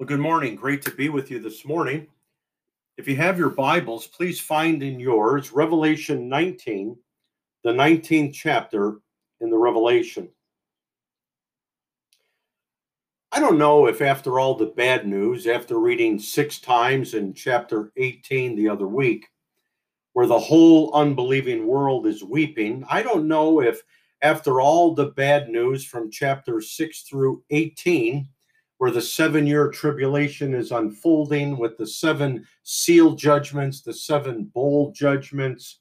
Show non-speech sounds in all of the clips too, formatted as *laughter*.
Well, good morning. Great to be with you this morning. If you have your Bibles, please find in yours Revelation 19, the 19th chapter in the Revelation. I don't know if, after all the bad news, after reading six times in chapter 18 the other week, where the whole unbelieving world is weeping, I don't know if, after all the bad news from chapter 6 through 18, where the seven year tribulation is unfolding with the seven seal judgments, the seven bowl judgments,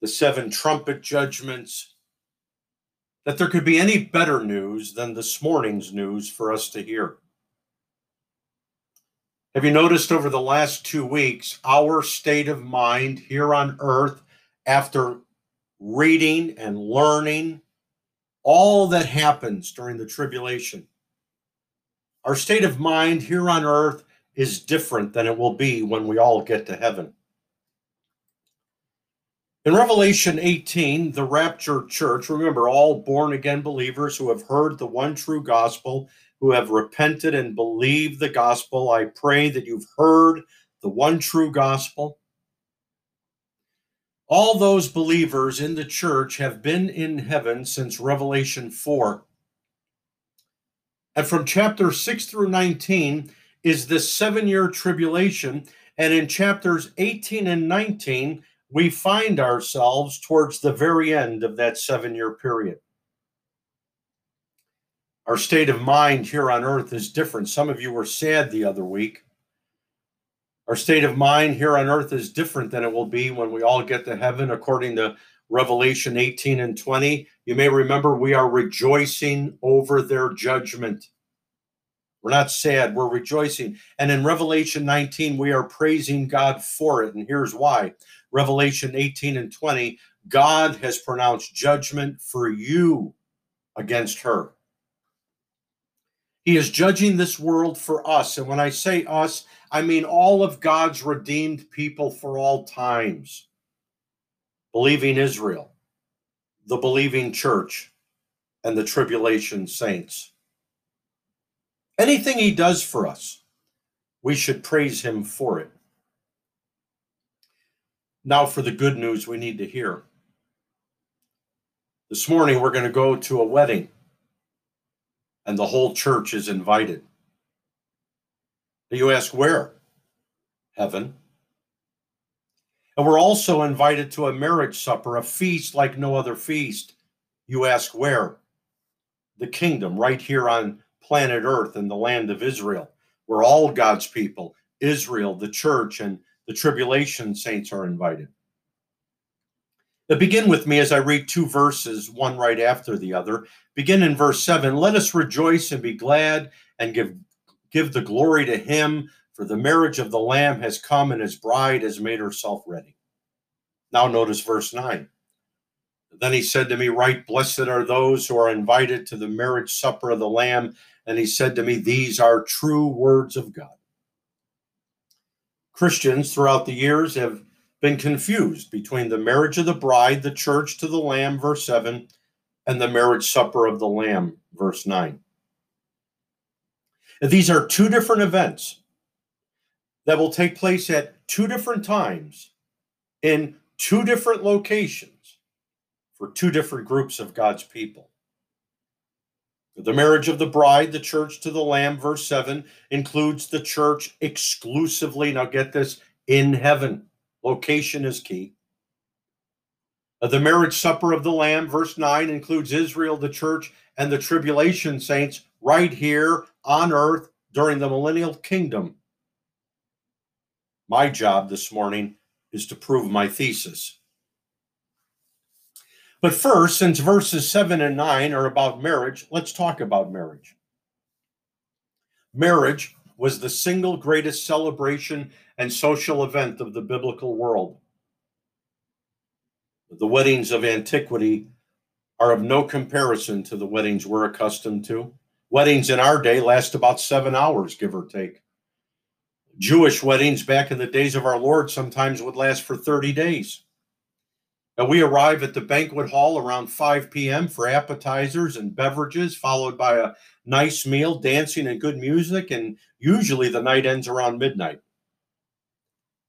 the seven trumpet judgments, that there could be any better news than this morning's news for us to hear. Have you noticed over the last two weeks our state of mind here on earth after reading and learning all that happens during the tribulation? Our state of mind here on earth is different than it will be when we all get to heaven. In Revelation 18, the rapture church, remember, all born again believers who have heard the one true gospel, who have repented and believed the gospel, I pray that you've heard the one true gospel. All those believers in the church have been in heaven since Revelation 4. And from chapter 6 through 19 is this seven year tribulation. And in chapters 18 and 19, we find ourselves towards the very end of that seven year period. Our state of mind here on earth is different. Some of you were sad the other week. Our state of mind here on earth is different than it will be when we all get to heaven, according to Revelation 18 and 20. You may remember we are rejoicing over their judgment. We're not sad, we're rejoicing. And in Revelation 19, we are praising God for it. And here's why Revelation 18 and 20 God has pronounced judgment for you against her. He is judging this world for us. And when I say us, I mean all of God's redeemed people for all times believing Israel, the believing church, and the tribulation saints. Anything he does for us, we should praise him for it. Now, for the good news we need to hear. This morning, we're going to go to a wedding, and the whole church is invited. You ask, where? Heaven. And we're also invited to a marriage supper, a feast like no other feast. You ask where? The kingdom, right here on planet Earth in the land of Israel, where all God's people, Israel, the church, and the tribulation saints are invited. Now begin with me as I read two verses, one right after the other. Begin in verse 7 Let us rejoice and be glad and give, give the glory to him for the marriage of the Lamb has come, and his bride has made herself ready. Now, notice verse 9. Then he said to me, Right, blessed are those who are invited to the marriage supper of the Lamb. And he said to me, These are true words of God. Christians throughout the years have been confused between the marriage of the bride, the church to the Lamb, verse 7, and the marriage supper of the Lamb, verse 9. these are two different events that will take place at two different times in two different locations for two different groups of God's people. The marriage of the bride, the church to the Lamb, verse 7, includes the church exclusively. Now get this in heaven. Location is key. Uh, the marriage supper of the Lamb, verse 9, includes Israel, the church, and the tribulation saints right here on earth during the millennial kingdom. My job this morning is to prove my thesis. But first, since verses 7 and 9 are about marriage, let's talk about marriage. Marriage was the single greatest celebration and social event of the biblical world. The weddings of antiquity are of no comparison to the weddings we're accustomed to. Weddings in our day last about seven hours, give or take. Jewish weddings back in the days of our Lord sometimes would last for 30 days. Now we arrive at the banquet hall around 5 p.m. for appetizers and beverages, followed by a nice meal, dancing, and good music. And usually the night ends around midnight.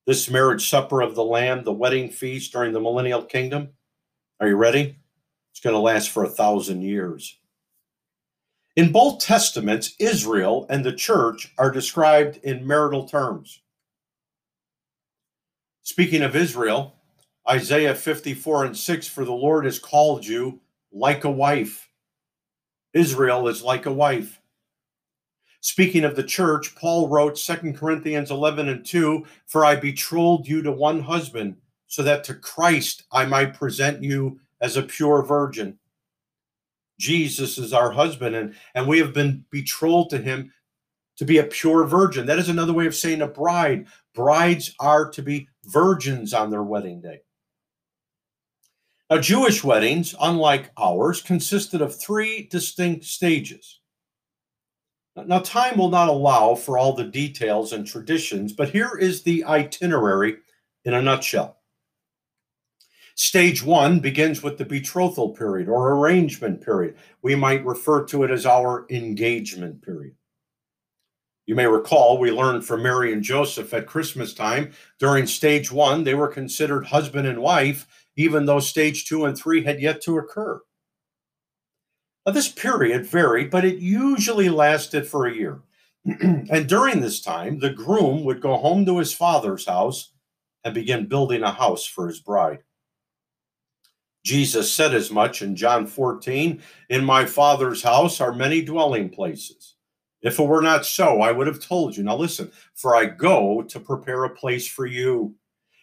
This marriage supper of the Lamb, the wedding feast during the millennial kingdom, are you ready? It's going to last for a thousand years. In both testaments, Israel and the church are described in marital terms. Speaking of Israel, Isaiah 54 and 6 For the Lord has called you like a wife. Israel is like a wife. Speaking of the church, Paul wrote 2 Corinthians 11 and 2 For I betrothed you to one husband, so that to Christ I might present you as a pure virgin. Jesus is our husband, and, and we have been betrothed to him to be a pure virgin. That is another way of saying a bride. Brides are to be virgins on their wedding day. Now, Jewish weddings, unlike ours, consisted of three distinct stages. Now, time will not allow for all the details and traditions, but here is the itinerary in a nutshell. Stage one begins with the betrothal period or arrangement period. We might refer to it as our engagement period. You may recall we learned from Mary and Joseph at Christmas time during stage one, they were considered husband and wife, even though stage two and three had yet to occur. Now, this period varied, but it usually lasted for a year. *clears throat* and during this time, the groom would go home to his father's house and begin building a house for his bride. Jesus said as much in John 14 In my Father's house are many dwelling places. If it were not so, I would have told you. Now listen, for I go to prepare a place for you.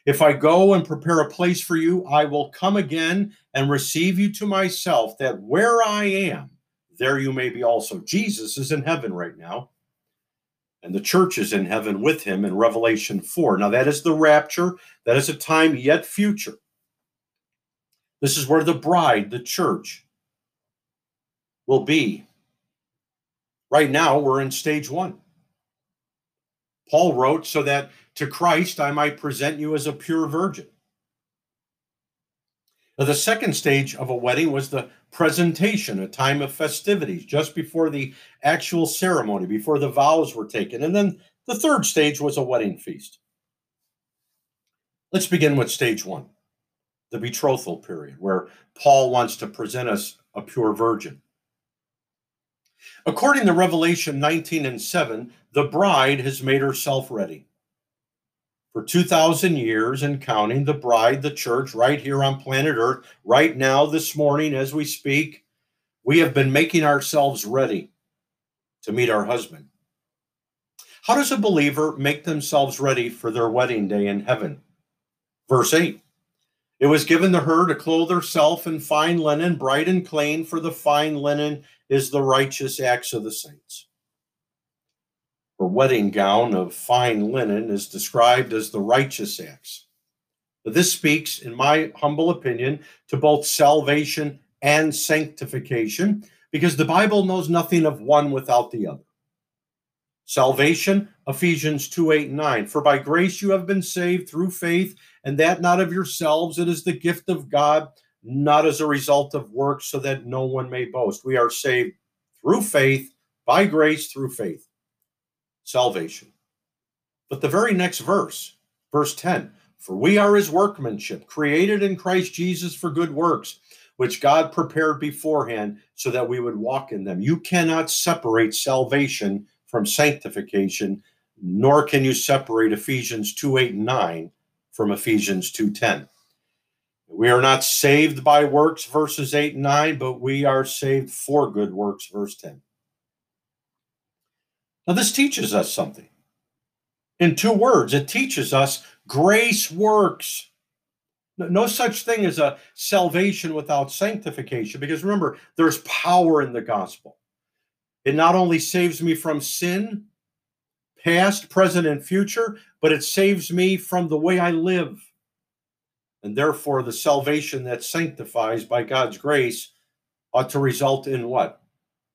If I go and prepare a place for you, I will come again and receive you to myself, that where I am, there you may be also. Jesus is in heaven right now, and the church is in heaven with him in Revelation 4. Now, that is the rapture, that is a time yet future. This is where the bride, the church, will be. Right now, we're in stage one. Paul wrote, so that to Christ I might present you as a pure virgin. Now, the second stage of a wedding was the presentation, a time of festivities, just before the actual ceremony, before the vows were taken. And then the third stage was a wedding feast. Let's begin with stage one the betrothal period, where Paul wants to present us a pure virgin. According to Revelation 19 and 7, the bride has made herself ready. For 2,000 years and counting, the bride, the church, right here on planet Earth, right now, this morning, as we speak, we have been making ourselves ready to meet our husband. How does a believer make themselves ready for their wedding day in heaven? Verse 8 it was given to her to clothe herself in fine linen, bright and clean, for the fine linen is the righteous acts of the saints. Her wedding gown of fine linen is described as the righteous acts. But this speaks, in my humble opinion, to both salvation and sanctification, because the Bible knows nothing of one without the other. Salvation, Ephesians 2 8 and 9. For by grace you have been saved through faith and that not of yourselves. It is the gift of God, not as a result of works, so that no one may boast. We are saved through faith, by grace, through faith. Salvation. But the very next verse, verse 10 For we are his workmanship, created in Christ Jesus for good works, which God prepared beforehand so that we would walk in them. You cannot separate salvation from sanctification, nor can you separate Ephesians 2 8 and 9 from Ephesians 2:10. We are not saved by works verses 8 and 9, but we are saved for good works verse 10. Now this teaches us something. In two words, it teaches us grace works. No such thing as a salvation without sanctification, because remember, there's power in the gospel. It not only saves me from sin, past, present, and future, but it saves me from the way I live. And therefore, the salvation that sanctifies by God's grace ought to result in what?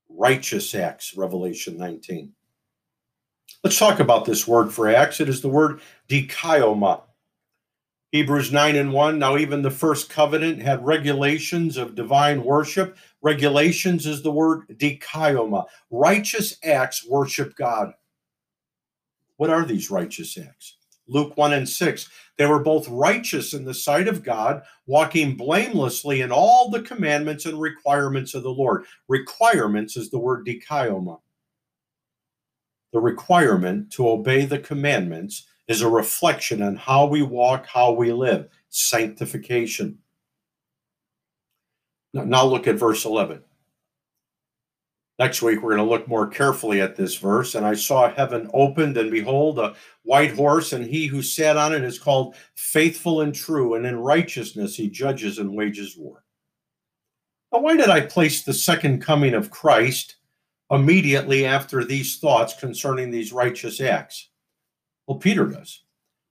Righteous acts, Revelation 19. Let's talk about this word for acts. It is the word dikaioma. Hebrews 9 and 1. Now, even the first covenant had regulations of divine worship. Regulations is the word dikaioma. Righteous acts worship God. What are these righteous acts? Luke 1 and 6. They were both righteous in the sight of God, walking blamelessly in all the commandments and requirements of the Lord. Requirements is the word dikaioma. The requirement to obey the commandments is a reflection on how we walk, how we live, sanctification. Now, look at verse 11. Next week, we're going to look more carefully at this verse. And I saw heaven opened, and behold, a white horse, and he who sat on it is called faithful and true, and in righteousness he judges and wages war. Now, why did I place the second coming of Christ immediately after these thoughts concerning these righteous acts? Well, Peter does.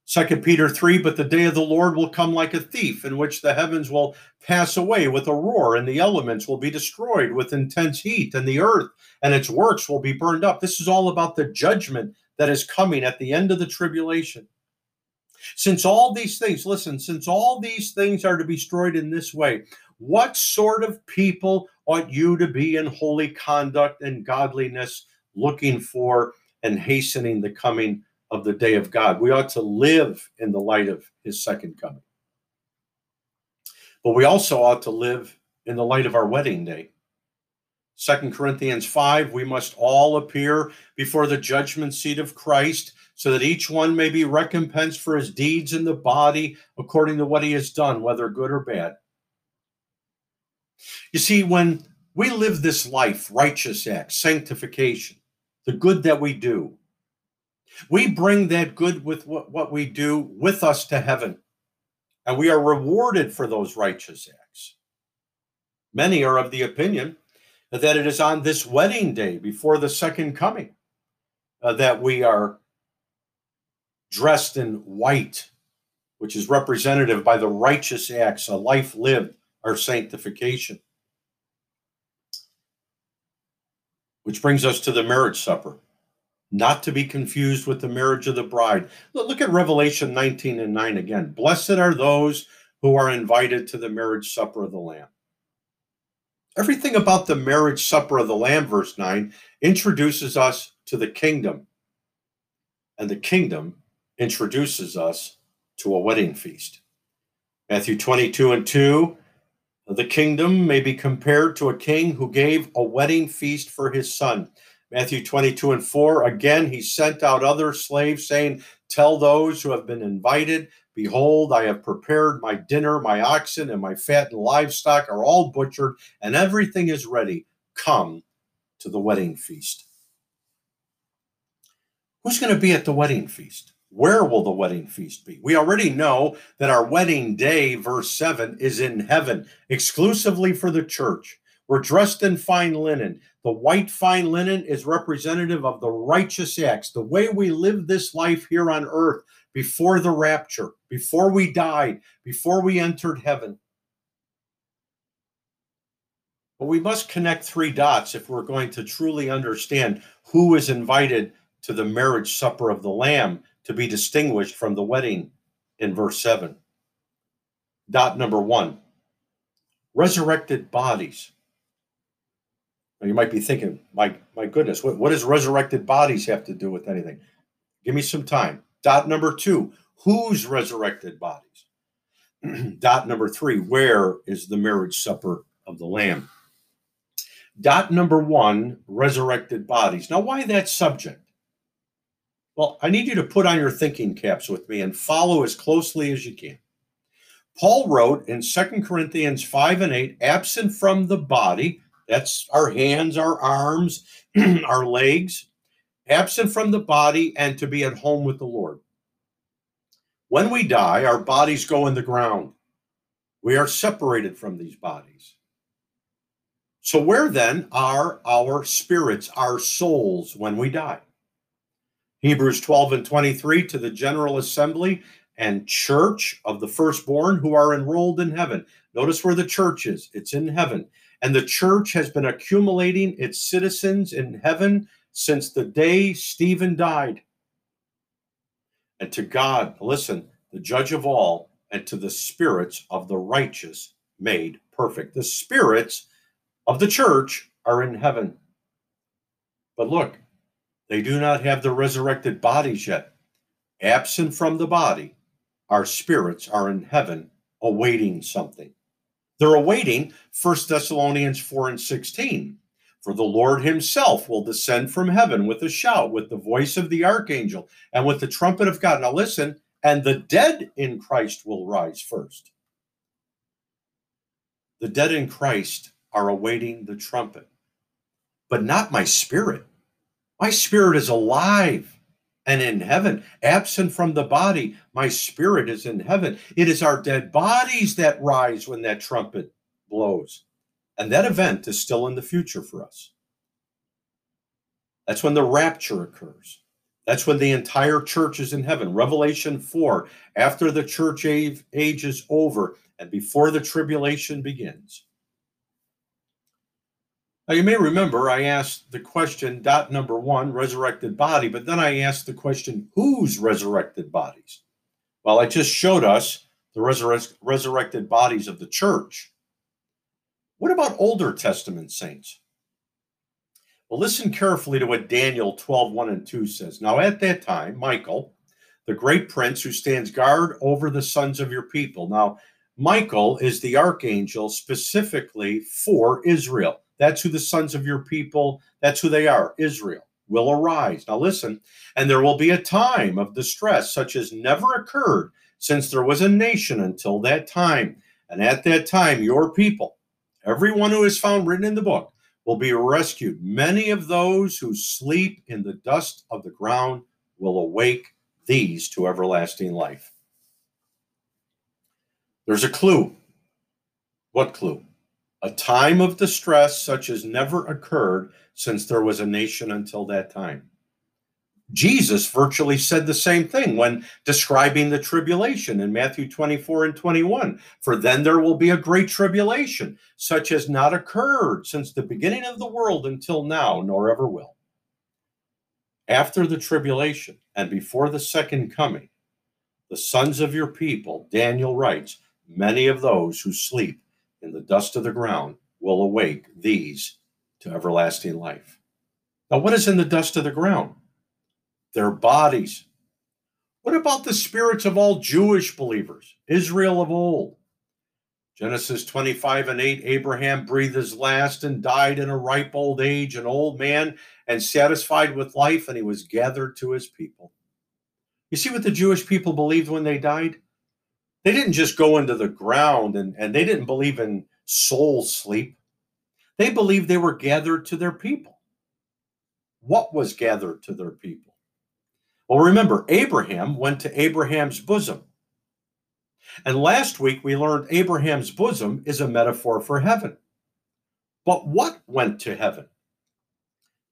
Second Peter 3, but the day of the Lord will come like a thief, in which the heavens will pass away with a roar, and the elements will be destroyed with intense heat, and the earth and its works will be burned up. This is all about the judgment that is coming at the end of the tribulation. Since all these things, listen, since all these things are to be destroyed in this way, what sort of people ought you to be in holy conduct and godliness, looking for and hastening the coming of the day of God. We ought to live in the light of his second coming. But we also ought to live in the light of our wedding day. Second Corinthians 5, we must all appear before the judgment seat of Christ so that each one may be recompensed for his deeds in the body according to what he has done, whether good or bad. You see, when we live this life, righteous acts, sanctification, the good that we do, we bring that good with what, what we do with us to heaven, and we are rewarded for those righteous acts. Many are of the opinion that it is on this wedding day before the second coming uh, that we are dressed in white, which is representative by the righteous acts, a life lived, our sanctification. Which brings us to the marriage supper not to be confused with the marriage of the bride. Look at Revelation 19 and 9 again. Blessed are those who are invited to the marriage supper of the Lamb. Everything about the marriage supper of the Lamb, verse 9, introduces us to the kingdom. And the kingdom introduces us to a wedding feast. Matthew 22 and 2 The kingdom may be compared to a king who gave a wedding feast for his son. Matthew 22 and 4, again, he sent out other slaves, saying, Tell those who have been invited, Behold, I have prepared my dinner, my oxen and my fattened livestock are all butchered, and everything is ready. Come to the wedding feast. Who's going to be at the wedding feast? Where will the wedding feast be? We already know that our wedding day, verse 7, is in heaven, exclusively for the church. We're dressed in fine linen. The white fine linen is representative of the righteous acts, the way we live this life here on earth before the rapture, before we died, before we entered heaven. But we must connect three dots if we're going to truly understand who is invited to the marriage supper of the Lamb to be distinguished from the wedding in verse 7. Dot number one resurrected bodies. Now you might be thinking, my my goodness, what, what does resurrected bodies have to do with anything? Give me some time. Dot number two, whose resurrected bodies? *clears throat* Dot number three, where is the marriage supper of the Lamb? Dot number one, resurrected bodies. Now, why that subject? Well, I need you to put on your thinking caps with me and follow as closely as you can. Paul wrote in Second Corinthians 5 and 8, absent from the body, that's our hands, our arms, *clears throat* our legs, absent from the body, and to be at home with the Lord. When we die, our bodies go in the ground. We are separated from these bodies. So, where then are our spirits, our souls, when we die? Hebrews 12 and 23 to the general assembly and church of the firstborn who are enrolled in heaven. Notice where the church is, it's in heaven. And the church has been accumulating its citizens in heaven since the day Stephen died. And to God, listen, the judge of all, and to the spirits of the righteous made perfect. The spirits of the church are in heaven. But look, they do not have the resurrected bodies yet. Absent from the body, our spirits are in heaven awaiting something. They're awaiting 1 Thessalonians 4 and 16. For the Lord himself will descend from heaven with a shout, with the voice of the archangel, and with the trumpet of God. Now listen, and the dead in Christ will rise first. The dead in Christ are awaiting the trumpet, but not my spirit. My spirit is alive and in heaven, absent from the body. My spirit is in heaven. It is our dead bodies that rise when that trumpet blows. And that event is still in the future for us. That's when the rapture occurs. That's when the entire church is in heaven. Revelation 4, after the church age, is over and before the tribulation begins. Now, you may remember I asked the question, dot number one, resurrected body, but then I asked the question, whose resurrected bodies? Well, I just showed us the resurre- resurrected bodies of the church. What about Older Testament saints? Well, listen carefully to what Daniel 12, 1 and 2 says. Now, at that time, Michael, the great prince who stands guard over the sons of your people. Now, Michael is the archangel specifically for Israel. That's who the sons of your people, that's who they are, Israel, will arise. Now listen, and there will be a time of distress such as never occurred since there was a nation until that time. And at that time, your people, everyone who is found written in the book, will be rescued. Many of those who sleep in the dust of the ground will awake these to everlasting life. There's a clue. What clue? A time of distress such as never occurred since there was a nation until that time. Jesus virtually said the same thing when describing the tribulation in Matthew 24 and 21. For then there will be a great tribulation, such as not occurred since the beginning of the world until now, nor ever will. After the tribulation and before the second coming, the sons of your people, Daniel writes, many of those who sleep in the dust of the ground will awake these to everlasting life. Now, what is in the dust of the ground? Their bodies. What about the spirits of all Jewish believers, Israel of old? Genesis 25 and 8 Abraham breathed his last and died in a ripe old age, an old man and satisfied with life, and he was gathered to his people. You see what the Jewish people believed when they died? They didn't just go into the ground and, and they didn't believe in soul sleep. They believed they were gathered to their people. What was gathered to their people? Well, remember, Abraham went to Abraham's bosom. And last week we learned Abraham's bosom is a metaphor for heaven. But what went to heaven?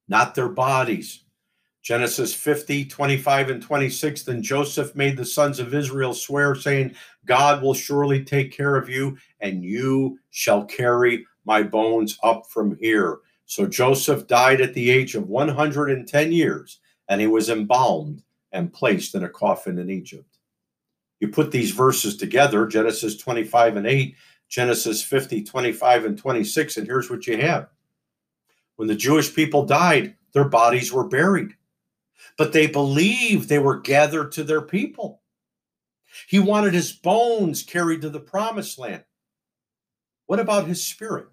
Not their bodies, Genesis 50, 25, and 26. Then Joseph made the sons of Israel swear, saying, God will surely take care of you, and you shall carry my bones up from here. So Joseph died at the age of 110 years, and he was embalmed and placed in a coffin in Egypt. You put these verses together Genesis 25 and 8, Genesis 50, 25, and 26, and here's what you have. When the Jewish people died, their bodies were buried but they believed they were gathered to their people. He wanted his bones carried to the promised land. What about his spirit?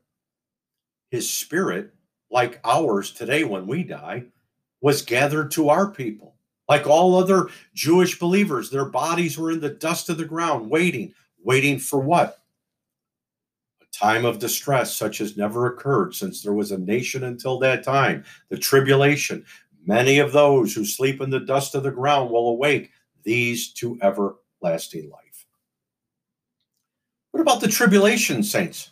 His spirit, like ours today when we die, was gathered to our people. Like all other Jewish believers, their bodies were in the dust of the ground, waiting. Waiting for what? A time of distress such as never occurred since there was a nation until that time. The tribulation, Many of those who sleep in the dust of the ground will awake, these to everlasting life. What about the tribulation saints?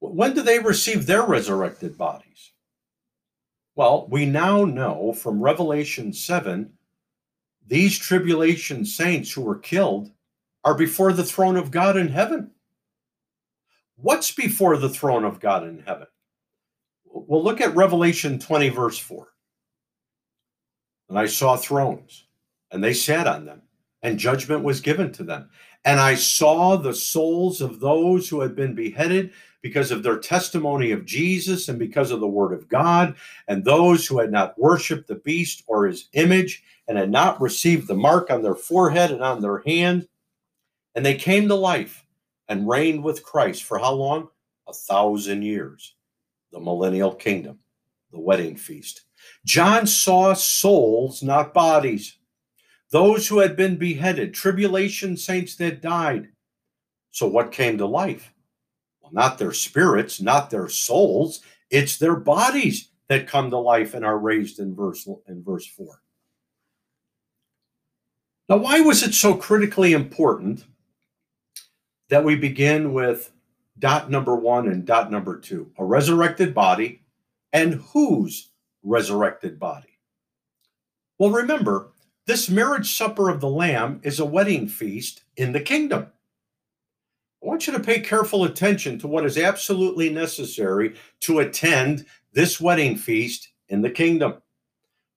When do they receive their resurrected bodies? Well, we now know from Revelation 7 these tribulation saints who were killed are before the throne of God in heaven. What's before the throne of God in heaven? Well, look at Revelation 20, verse 4. And I saw thrones, and they sat on them, and judgment was given to them. And I saw the souls of those who had been beheaded because of their testimony of Jesus and because of the word of God, and those who had not worshiped the beast or his image and had not received the mark on their forehead and on their hand. And they came to life and reigned with Christ for how long? A thousand years. The millennial kingdom, the wedding feast. John saw souls, not bodies. Those who had been beheaded, tribulation saints that died. So what came to life? Well, not their spirits, not their souls. It's their bodies that come to life and are raised in verse in verse 4. Now, why was it so critically important that we begin with dot number one and dot number two? A resurrected body and whose resurrected body? Well, remember, this marriage supper of the Lamb is a wedding feast in the kingdom. I want you to pay careful attention to what is absolutely necessary to attend this wedding feast in the kingdom.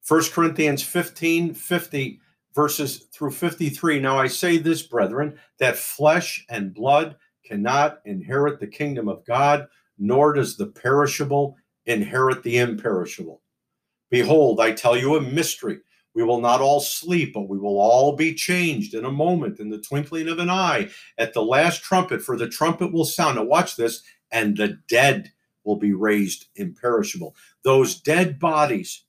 1 Corinthians 15 50 verses through 53. Now I say this, brethren, that flesh and blood cannot inherit the kingdom of God, nor does the perishable inherit the imperishable. Behold, I tell you a mystery. We will not all sleep, but we will all be changed in a moment, in the twinkling of an eye, at the last trumpet, for the trumpet will sound. Now, watch this, and the dead will be raised imperishable. Those dead bodies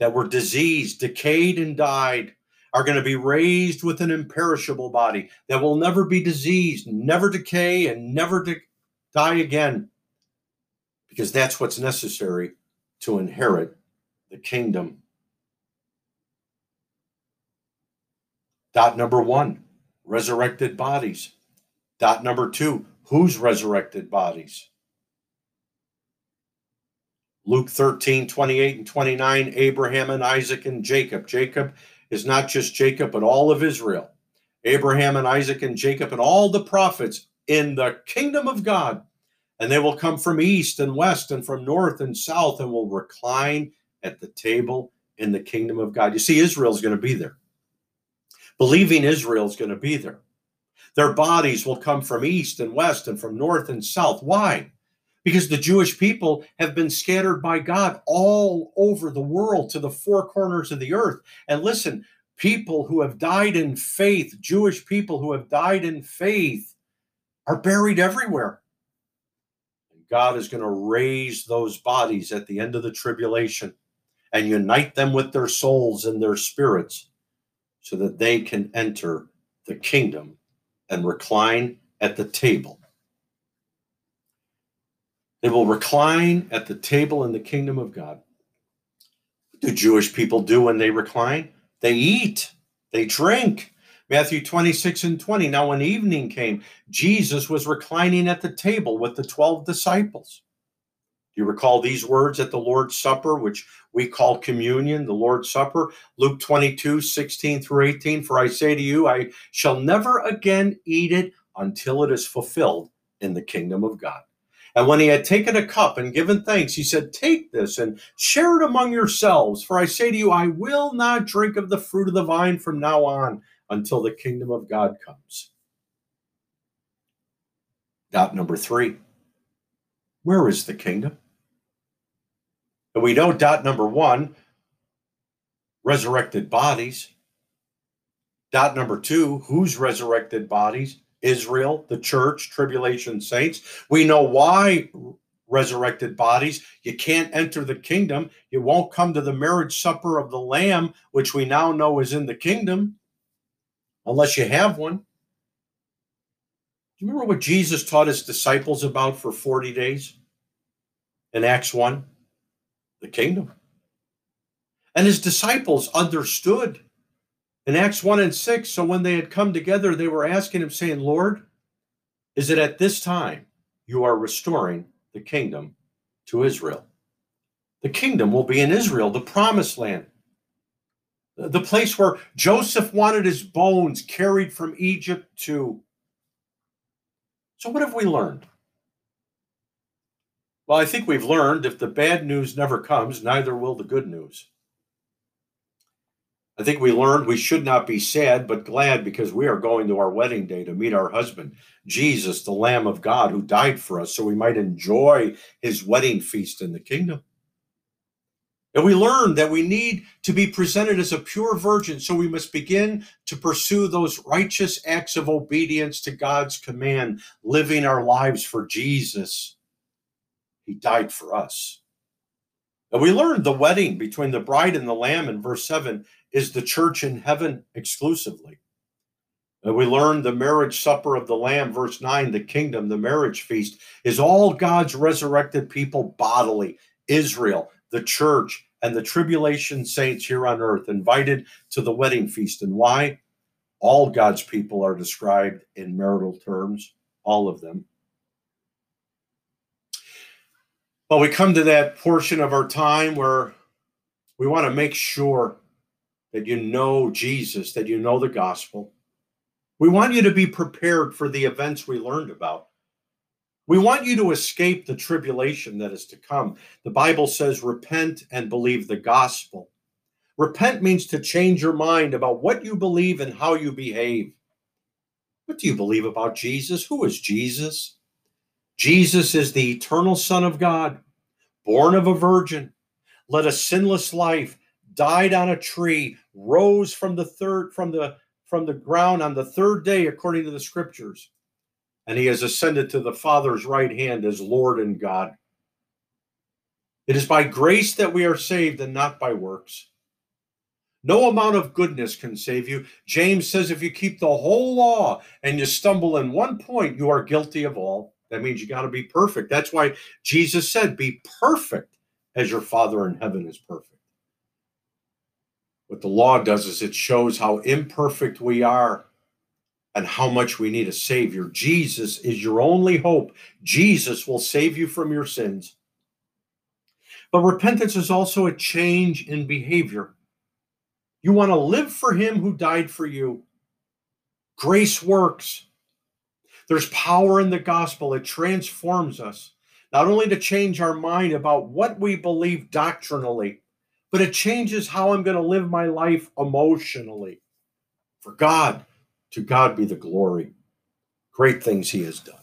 that were diseased, decayed, and died are going to be raised with an imperishable body that will never be diseased, never decay, and never de- die again. Because that's what's necessary to inherit the kingdom. Dot number one resurrected bodies. Dot number two whose resurrected bodies? Luke 13, 28 and 29, Abraham and Isaac and Jacob. Jacob is not just Jacob, but all of Israel. Abraham and Isaac and Jacob and all the prophets in the kingdom of God. And they will come from east and west and from north and south and will recline at the table in the kingdom of God. You see, Israel's going to be there. Believing Israel's going to be there. Their bodies will come from east and west and from north and south. Why? because the Jewish people have been scattered by God all over the world to the four corners of the earth. And listen, people who have died in faith, Jewish people who have died in faith, are buried everywhere. And God is going to raise those bodies at the end of the tribulation and unite them with their souls and their spirits so that they can enter the kingdom and recline at the table they will recline at the table in the kingdom of God. What do Jewish people do when they recline? They eat, they drink. Matthew 26 and 20. Now, when evening came, Jesus was reclining at the table with the 12 disciples. Do you recall these words at the Lord's Supper, which we call communion, the Lord's Supper? Luke 22, 16 through 18. For I say to you, I shall never again eat it until it is fulfilled in the kingdom of God. And when he had taken a cup and given thanks, he said, Take this and share it among yourselves. For I say to you, I will not drink of the fruit of the vine from now on until the kingdom of God comes. Dot number three Where is the kingdom? And we know dot number one resurrected bodies. Dot number two whose resurrected bodies? Israel, the church, tribulation saints. We know why resurrected bodies. You can't enter the kingdom. You won't come to the marriage supper of the Lamb, which we now know is in the kingdom, unless you have one. Do you remember what Jesus taught his disciples about for 40 days in Acts 1? The kingdom. And his disciples understood in Acts 1 and 6, so when they had come together, they were asking him, saying, Lord, is it at this time you are restoring the kingdom to Israel? The kingdom will be in Israel, the promised land, the place where Joseph wanted his bones carried from Egypt to. So, what have we learned? Well, I think we've learned if the bad news never comes, neither will the good news. I think we learned we should not be sad but glad because we are going to our wedding day to meet our husband, Jesus, the Lamb of God, who died for us so we might enjoy his wedding feast in the kingdom. And we learned that we need to be presented as a pure virgin, so we must begin to pursue those righteous acts of obedience to God's command, living our lives for Jesus. He died for us. And we learned the wedding between the bride and the lamb in verse 7 is the church in heaven exclusively. And we learned the marriage supper of the Lamb, verse 9, the kingdom, the marriage feast, is all God's resurrected people bodily, Israel, the church, and the tribulation saints here on earth, invited to the wedding feast. And why? All God's people are described in marital terms, all of them. Well, we come to that portion of our time where we want to make sure that you know Jesus, that you know the gospel. We want you to be prepared for the events we learned about. We want you to escape the tribulation that is to come. The Bible says, repent and believe the gospel. Repent means to change your mind about what you believe and how you behave. What do you believe about Jesus? Who is Jesus? Jesus is the eternal Son of God, born of a virgin, led a sinless life, died on a tree, rose from the third from the from the ground on the third day according to the scriptures. And he has ascended to the Father's right hand as Lord and God. It is by grace that we are saved and not by works. No amount of goodness can save you. James says if you keep the whole law and you stumble in one point, you are guilty of all. That means you got to be perfect. That's why Jesus said, Be perfect as your Father in heaven is perfect. What the law does is it shows how imperfect we are and how much we need a Savior. Jesus is your only hope. Jesus will save you from your sins. But repentance is also a change in behavior. You want to live for Him who died for you. Grace works. There's power in the gospel, it transforms us, not only to change our mind about what we believe doctrinally but it changes how I'm going to live my life emotionally. For God, to God be the glory. Great things He has done.